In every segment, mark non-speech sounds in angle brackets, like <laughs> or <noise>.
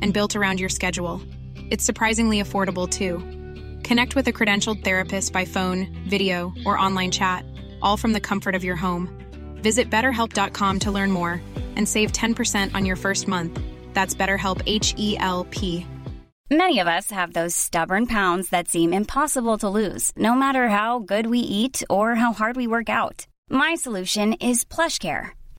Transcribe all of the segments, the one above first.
and built around your schedule. It's surprisingly affordable too. Connect with a credentialed therapist by phone, video, or online chat, all from the comfort of your home. Visit betterhelp.com to learn more and save 10% on your first month. That's BetterHelp H E L P. Many of us have those stubborn pounds that seem impossible to lose, no matter how good we eat or how hard we work out. My solution is PlushCare.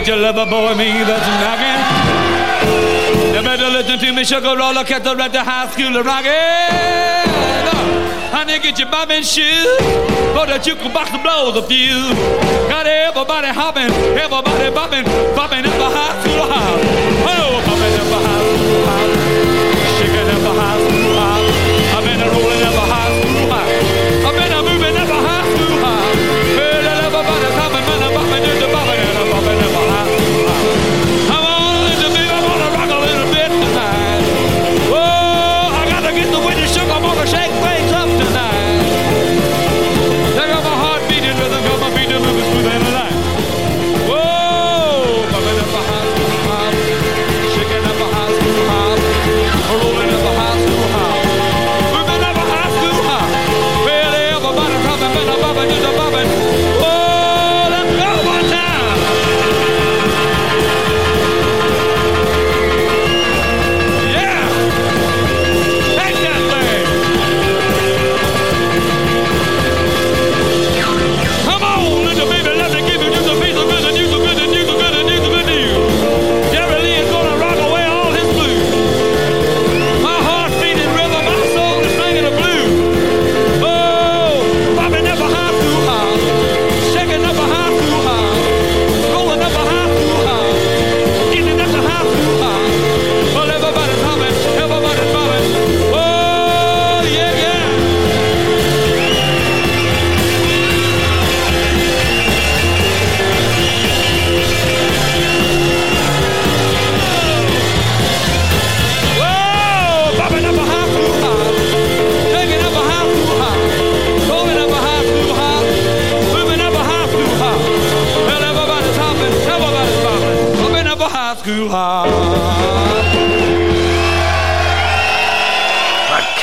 Get your lover boy, me that's knocking. You better listen to me, sugar roller, the red, the high school rockin'. Honey, get your bobbin shoes, for the jukebox to blow the fuse. Got everybody hopping, everybody bopping, bopping up a high school house. Oh,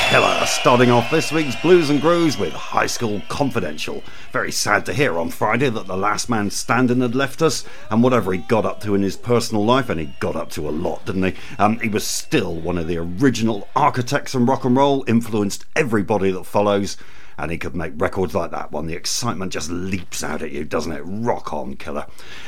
killer starting off this week's Blues and Grooves with High School Confidential. Very sad to hear on Friday that the last man standing had left us, and whatever he got up to in his personal life, and he got up to a lot, didn't he? Um, he was still one of the original architects in rock and roll, influenced everybody that follows. And he could make records like that one. The excitement just leaps out at you, doesn't it? Rock on, killer.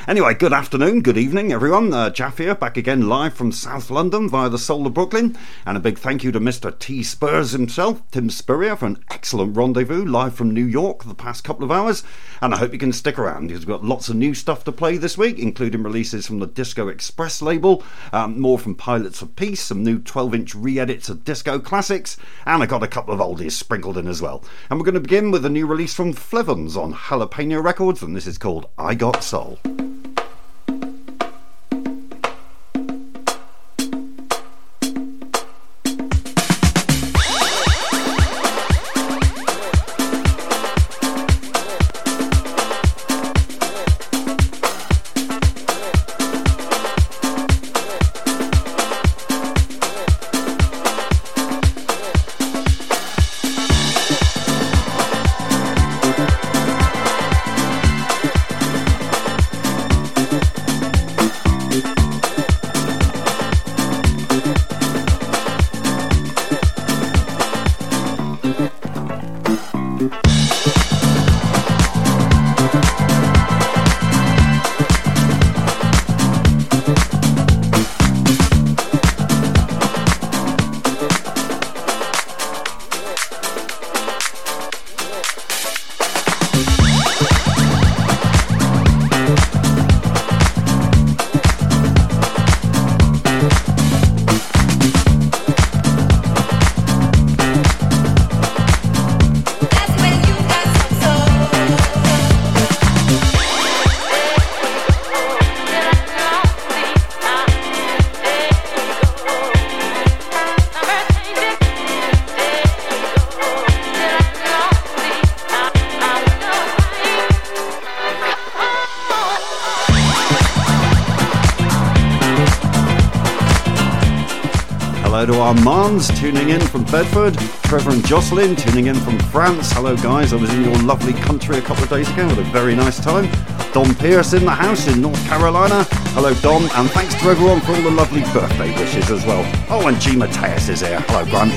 Anyway, good afternoon, good evening, everyone. Uh, Jaf here, back again live from South London via the Soul of Brooklyn. And a big thank you to Mr. T. Spurs himself, Tim Spurrier, for an excellent rendezvous live from New York the past couple of hours. And I hope you can stick around because we've got lots of new stuff to play this week, including releases from the Disco Express label, um, more from Pilots of Peace, some new 12 inch re edits of disco classics, and I got a couple of oldies sprinkled in as well. And we're going to begin with a new release from Flevans on Jalapeno Records, and this is called I Got Soul. Tuning in from Bedford, Trevor and Jocelyn tuning in from France. Hello, guys. I was in your lovely country a couple of days ago. Had a very nice time. Don Pierce in the house in North Carolina. Hello, Don, and thanks to everyone for all the lovely birthday wishes as well. Oh, and G. Mateus is here. Hello, Grant.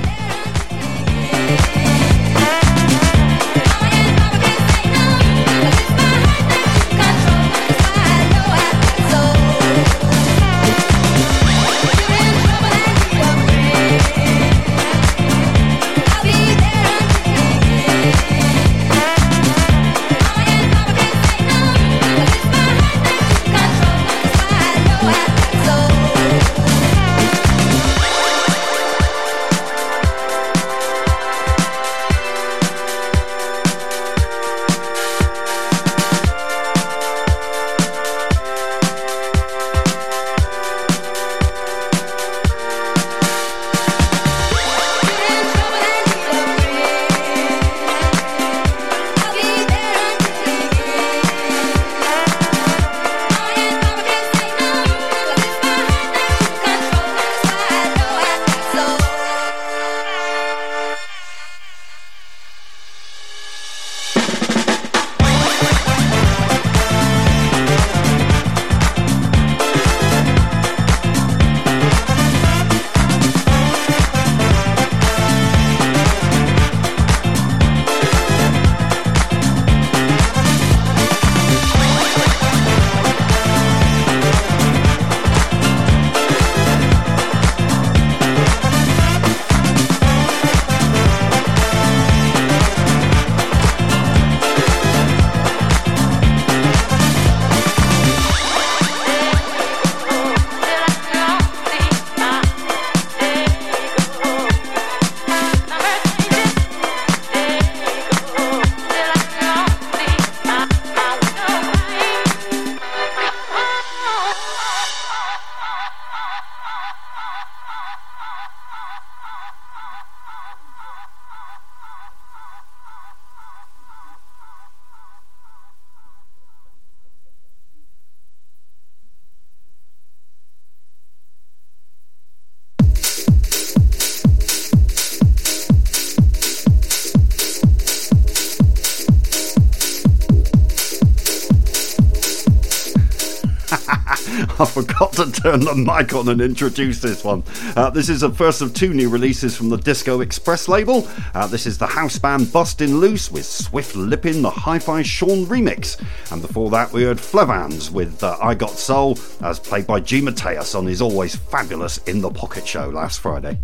<laughs> the mic on and introduce this one. Uh, this is the first of two new releases from the Disco Express label. Uh, this is the house band Bustin' Loose with Swift Lippin, the Hi Fi Sean remix. And before that, we heard Flevans with uh, I Got Soul, as played by G. Mateus on his always fabulous In the Pocket show last Friday.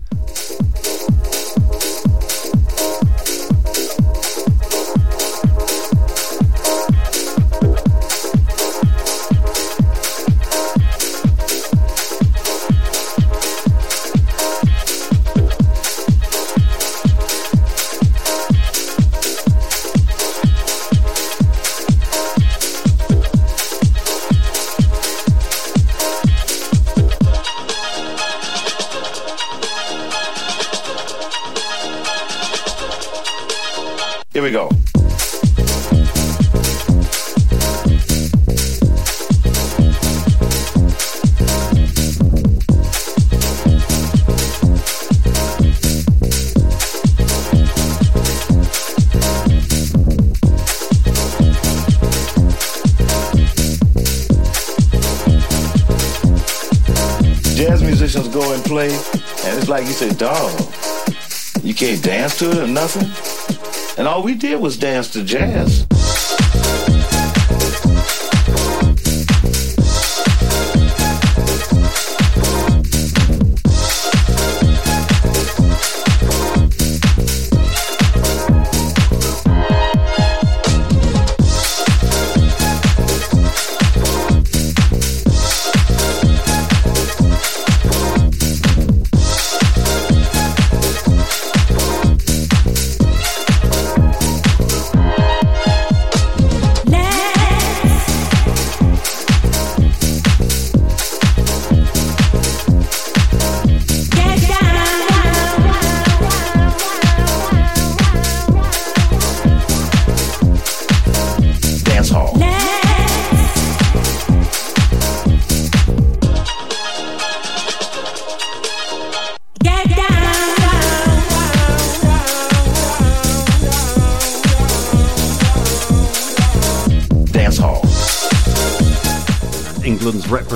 Like you said, dog, you can't dance to it or nothing. And all we did was dance to jazz.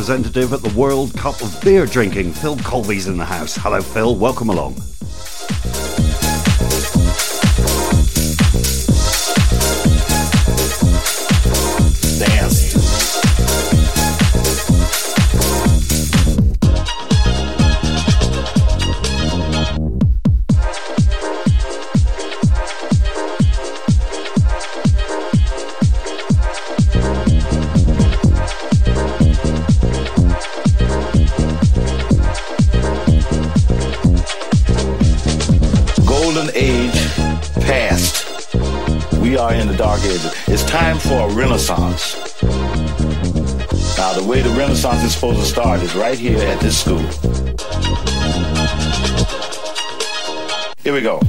Representative at the World Cup of Beer Drinking. Phil Colby's in the house. Hello, Phil. Welcome along. Renaissance is supposed to start is right here at this school. Here we go.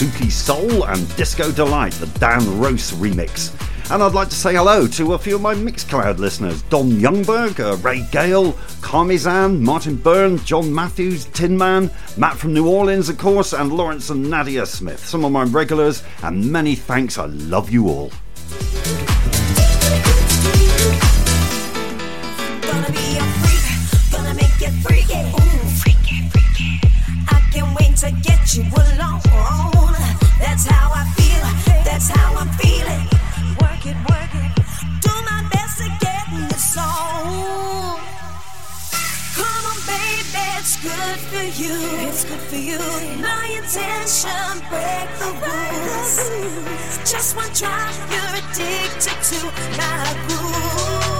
Suki Soul and Disco Delight, the Dan Rose remix. And I'd like to say hello to a few of my Mixcloud listeners Don Youngberg, uh, Ray Gale, Carmizan, Martin Byrne, John Matthews, Tin Man, Matt from New Orleans, of course, and Lawrence and Nadia Smith, some of my regulars, and many thanks. I love you all. My intention, break the rules. Just one try, you're addicted to my groove.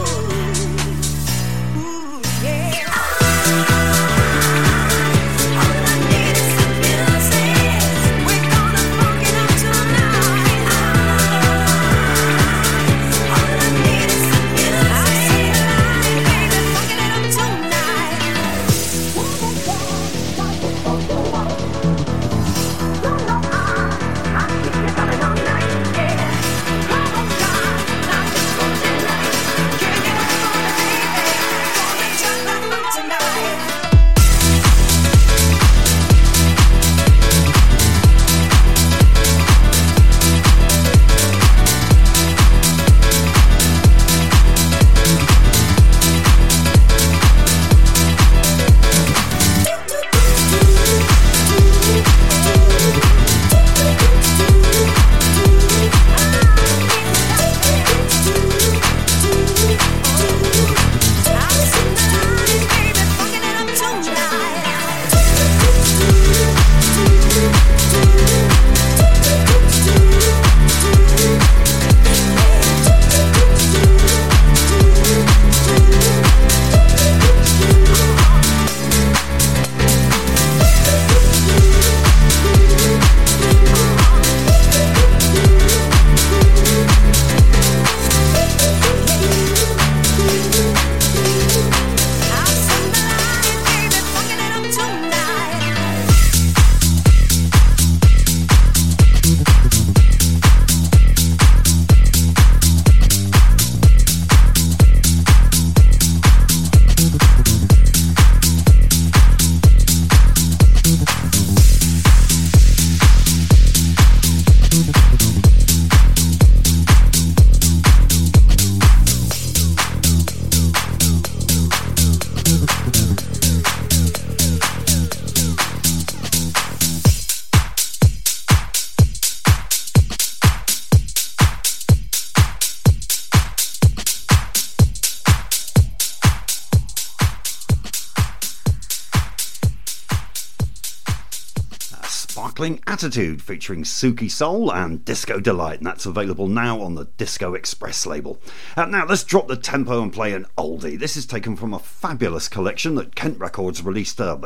Attitude featuring Suki Soul and Disco Delight, and that's available now on the Disco Express label. Uh, now let's drop the tempo and play an oldie. This is taken from a fabulous collection that Kent Records released uh,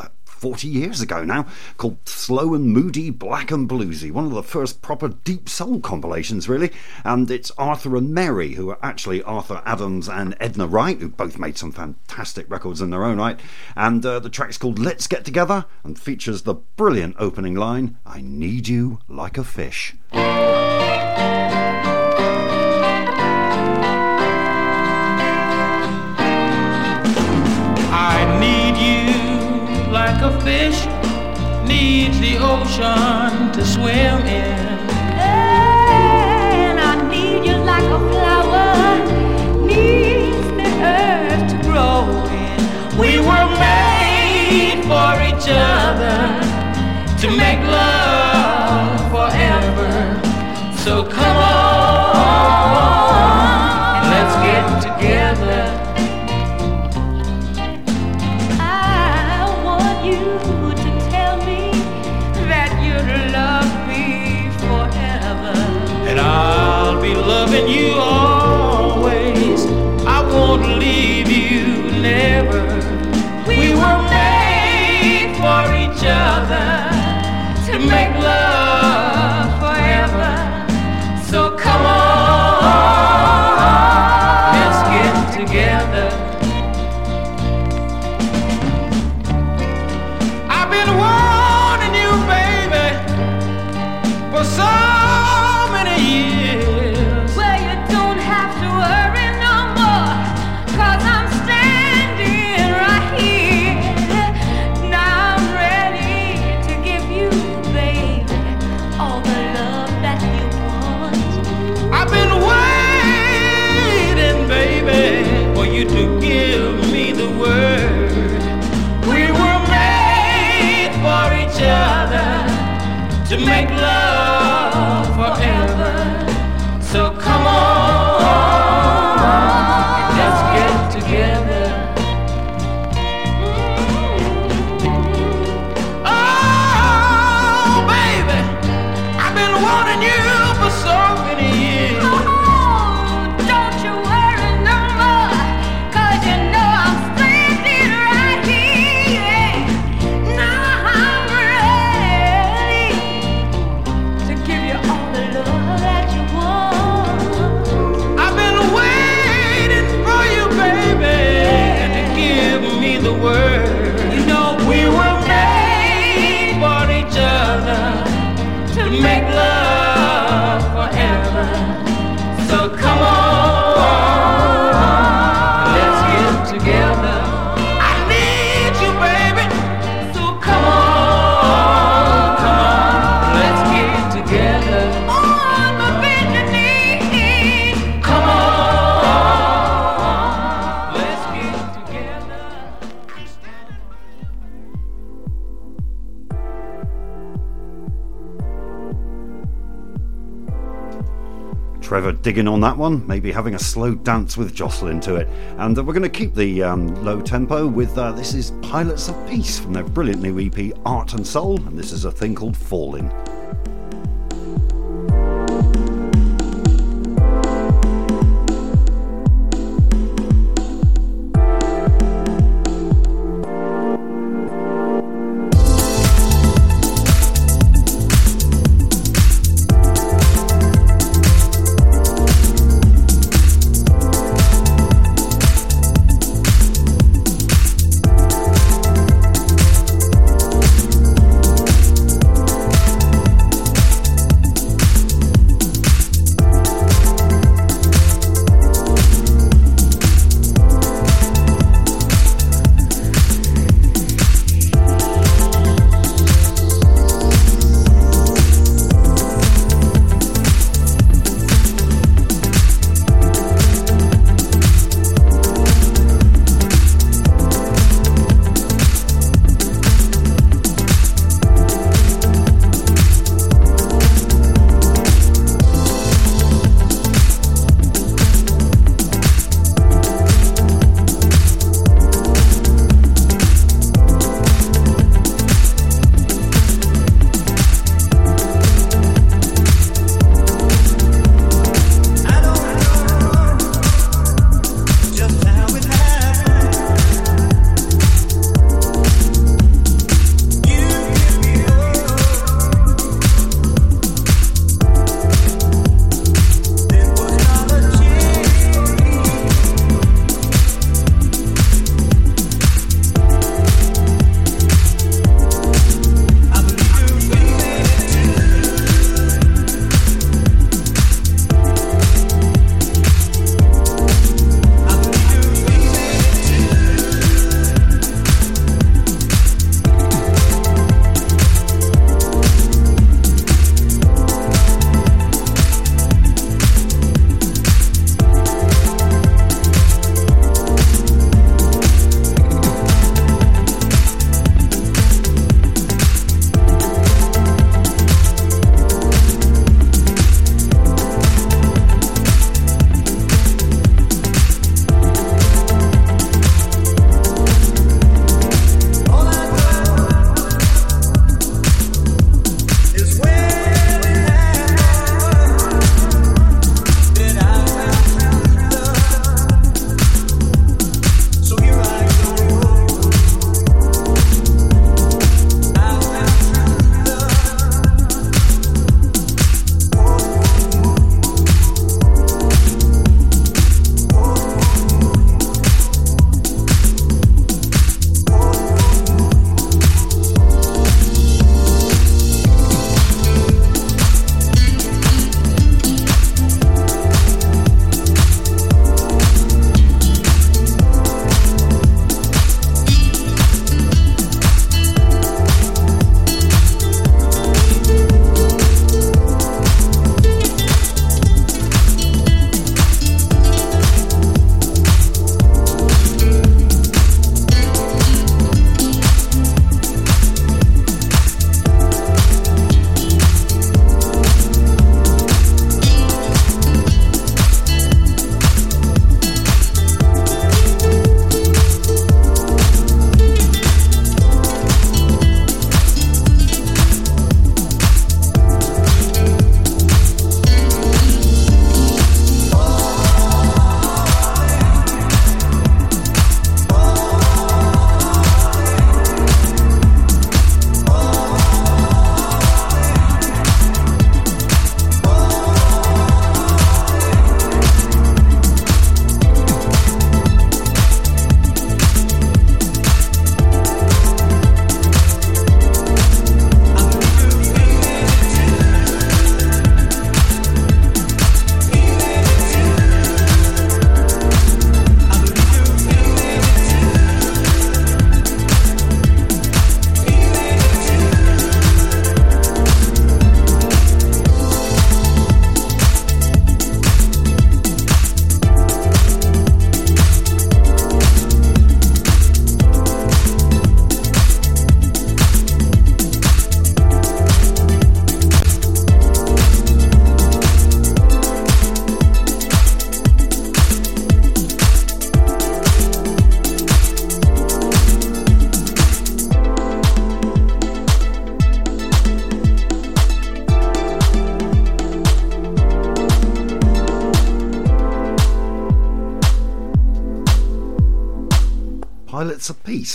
40 years ago now, called Slow and Moody, Black and Bluesy, one of the first proper deep soul compilations, really. And it's Arthur and Mary, who are actually Arthur Adams and Edna Wright, who both made some fantastic records in their own right. And uh, the track's called Let's Get Together and features the brilliant opening line I need you like a fish. A fish needs the ocean to swim in. And I need you like a digging on that one, maybe having a slow dance with Jocelyn to it. And uh, we're going to keep the um, low tempo with uh, this is Pilots of Peace from their brilliant new EP Art and Soul, and this is a thing called Falling.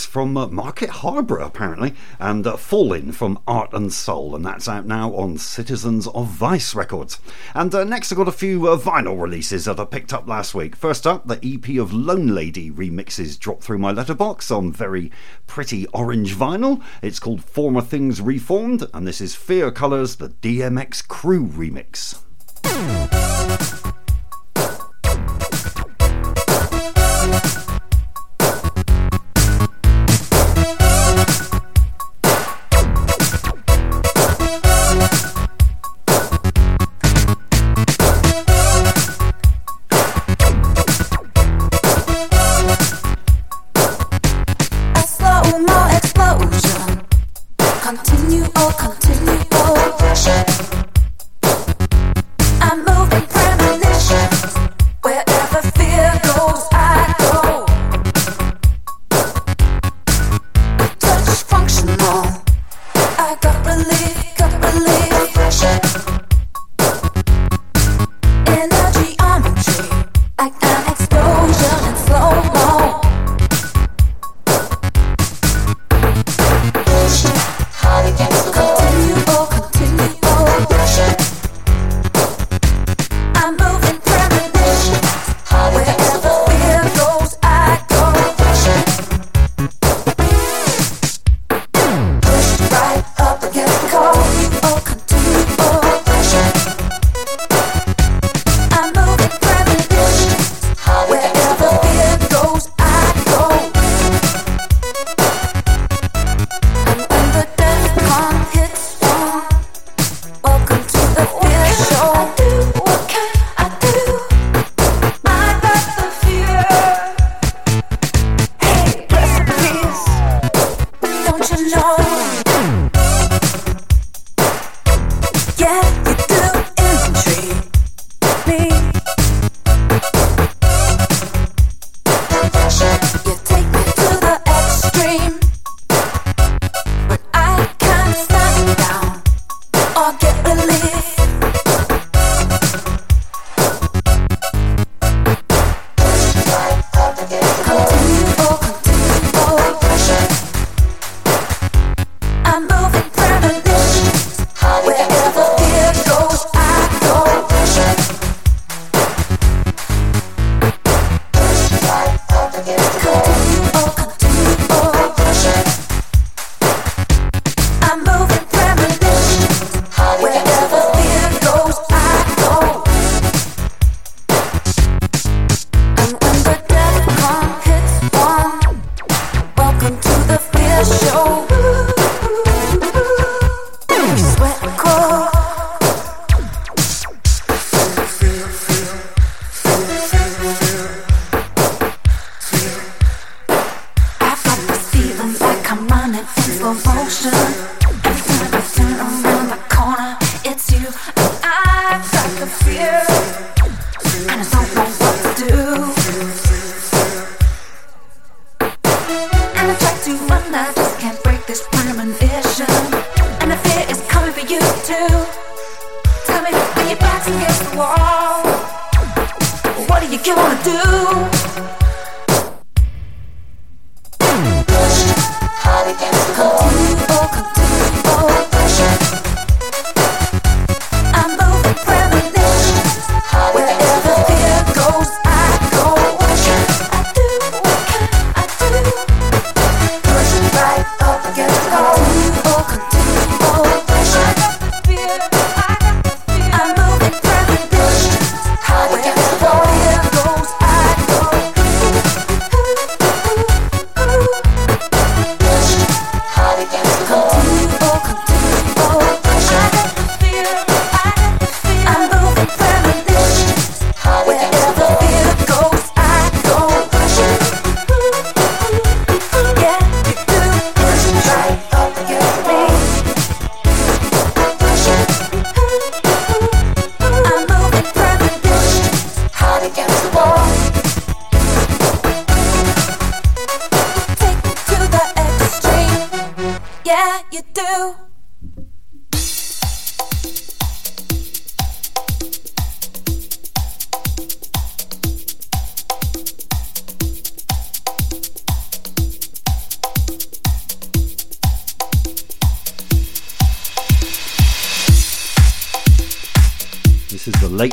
From uh, Market Harbour, apparently, and uh, Falling from Art and Soul, and that's out now on Citizens of Vice Records. And uh, next, I've got a few uh, vinyl releases that I picked up last week. First up, the EP of Lone Lady remixes dropped through my letterbox on very pretty orange vinyl. It's called Former Things Reformed, and this is Fear Colours, the DMX Crew remix.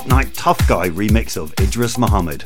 Night Tough Guy remix of Idris Muhammad.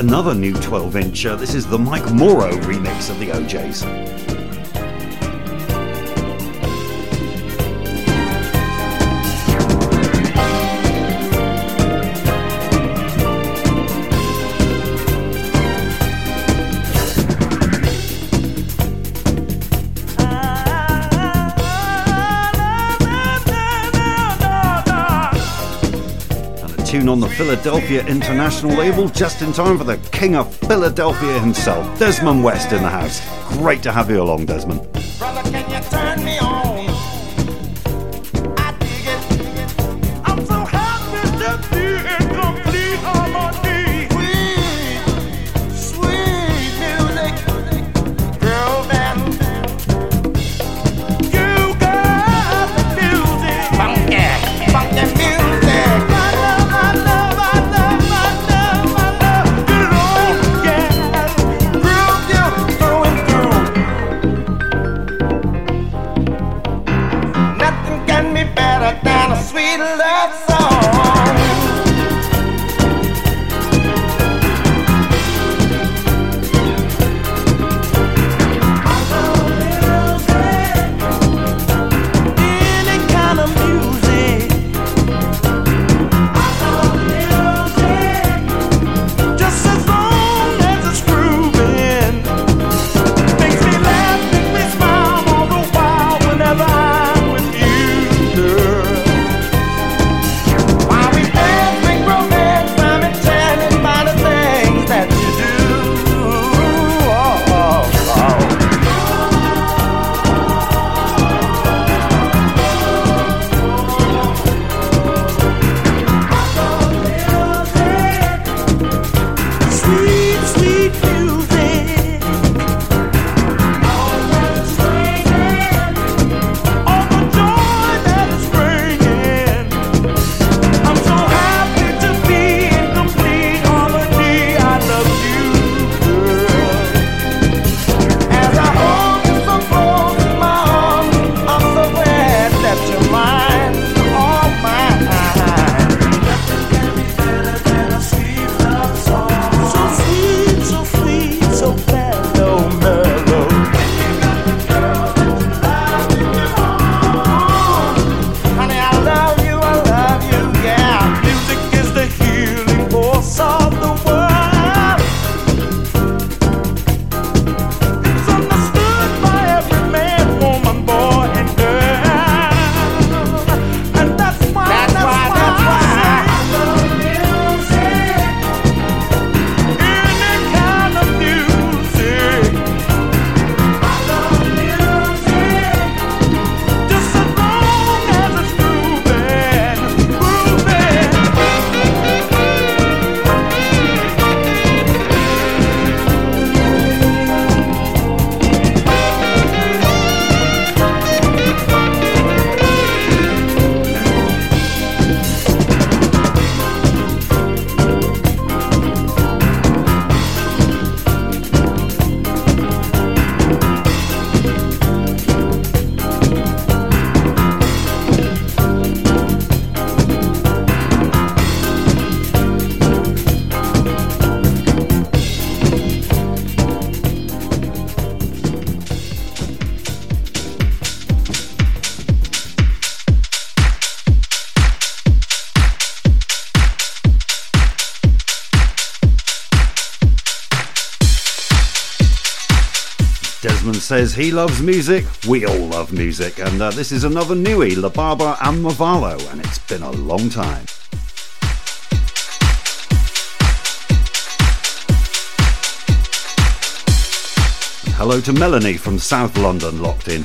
Another new 12 inch. This is the Mike Maurro remix of the O'Jays. On the Philadelphia International label just in time for the King of Philadelphia himself, Desmond West, in the house. Great to have you along, Desmond. Brother, says he loves music, we all love music, and uh, this is another newie, La Barbara and Mavalo, and it's been a long time. Hello to Melanie from South London, locked in.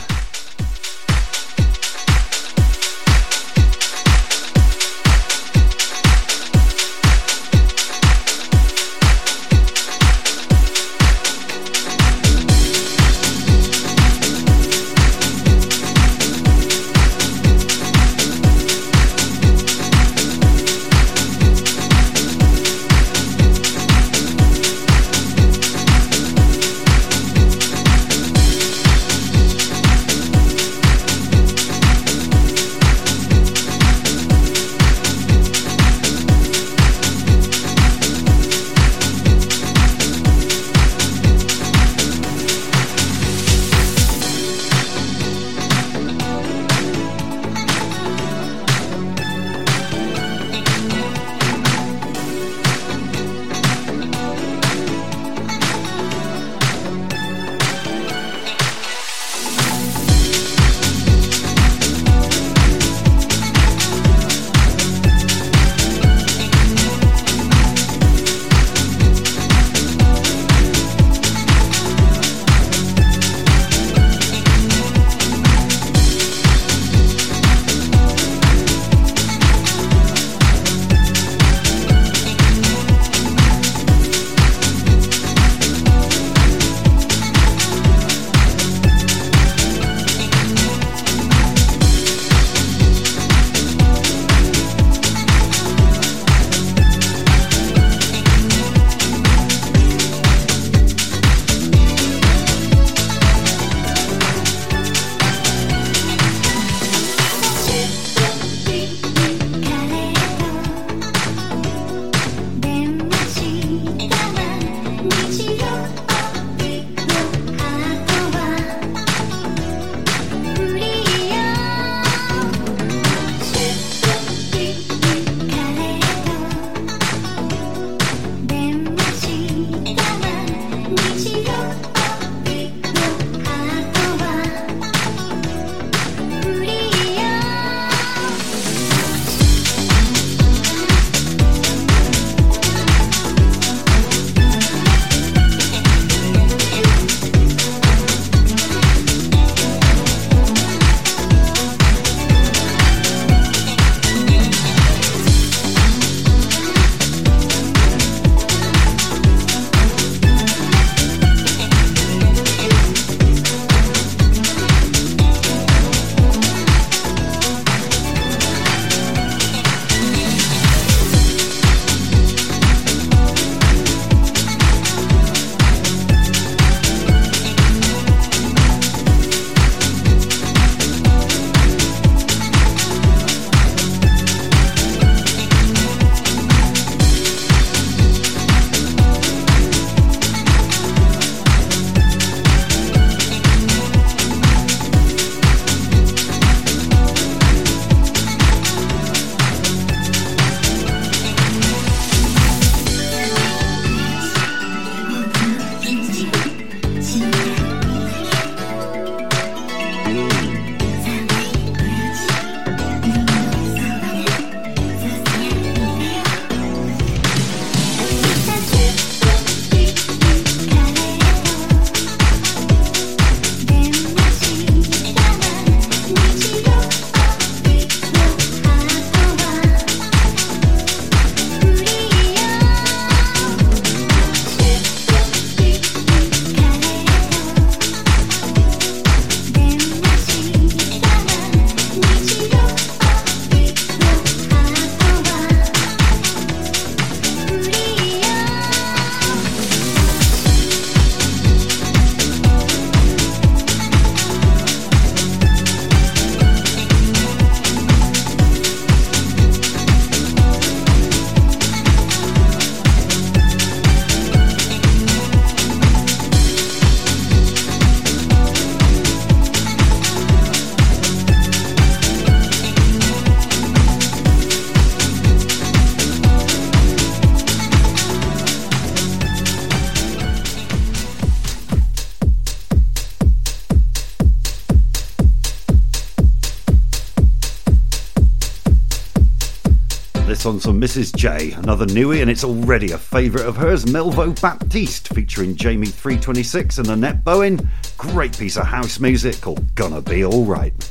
From Mrs. J, another newie, and it's already a favourite of hers, Melvo Baptiste, featuring Jamie 326 and Annette Bowen. Great piece of house music called Gonna Be Alright.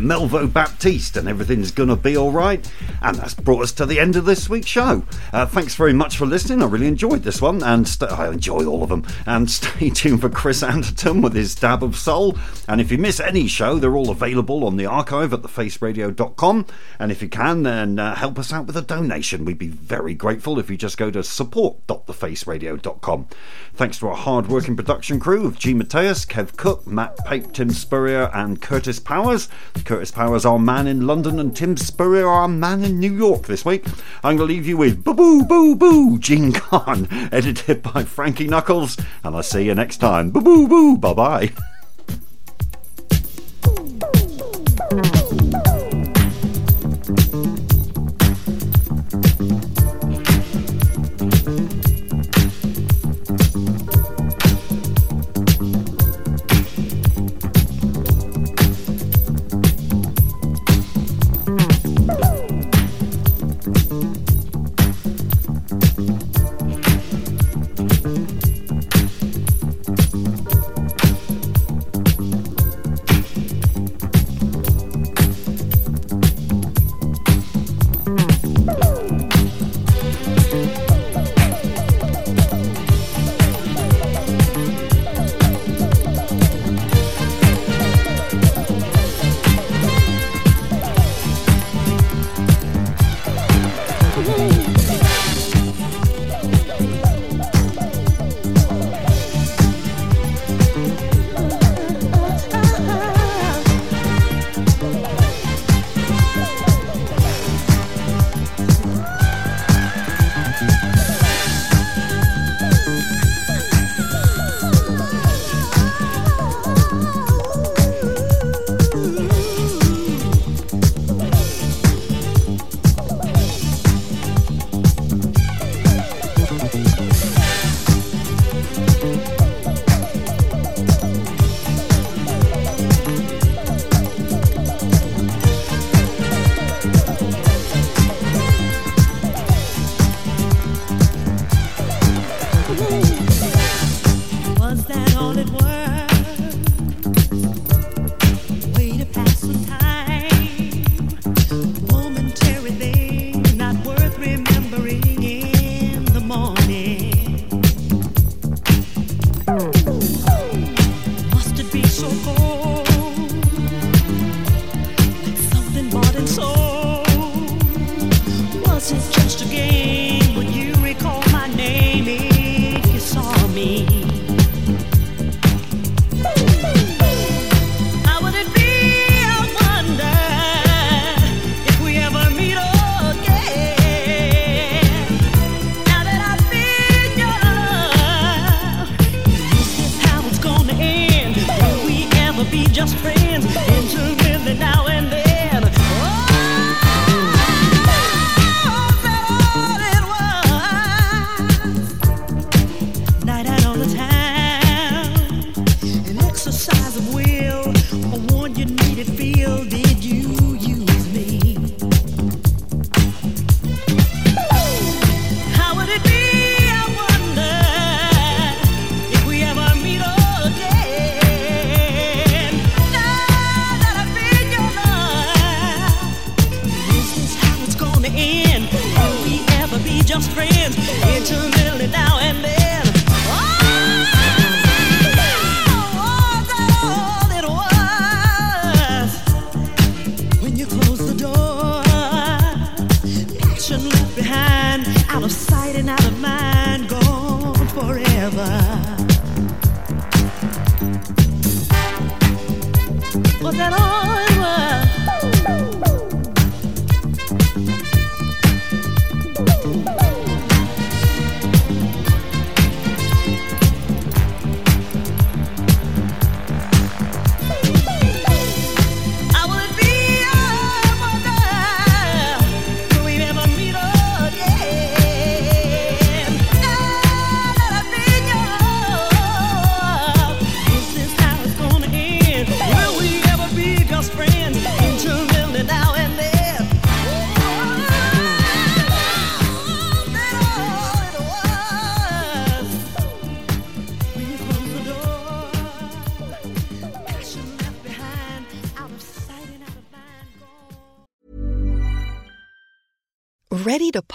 Melvo Baptiste and everything's gonna be alright. And that's brought us to the end of this week's show. Uh, thanks very much for listening. I really enjoyed this one, and st- I enjoy all of them. And <laughs> stay tuned for Chris Anderton with his Dab of Soul. And if you miss any show, they're all available on the archive at thefaceradio.com. And if you can, then uh, help us out with a donation. We'd be very grateful if you just go to support.thefaceradio.com. Thanks to our hard working production crew of G. Mateus, Kev Cook, Matt Pape, Tim Spurrier, and Curtis Powers. Curtis Powers, our man in London, and Tim Spurrier, our man in New York this week. I'm going to leave you with Boo Boo Boo Boo, Jean Carn, <laughs> edited by Frankie Knuckles, and I'll see you next time. Boo Boo Boo, bye bye. <laughs>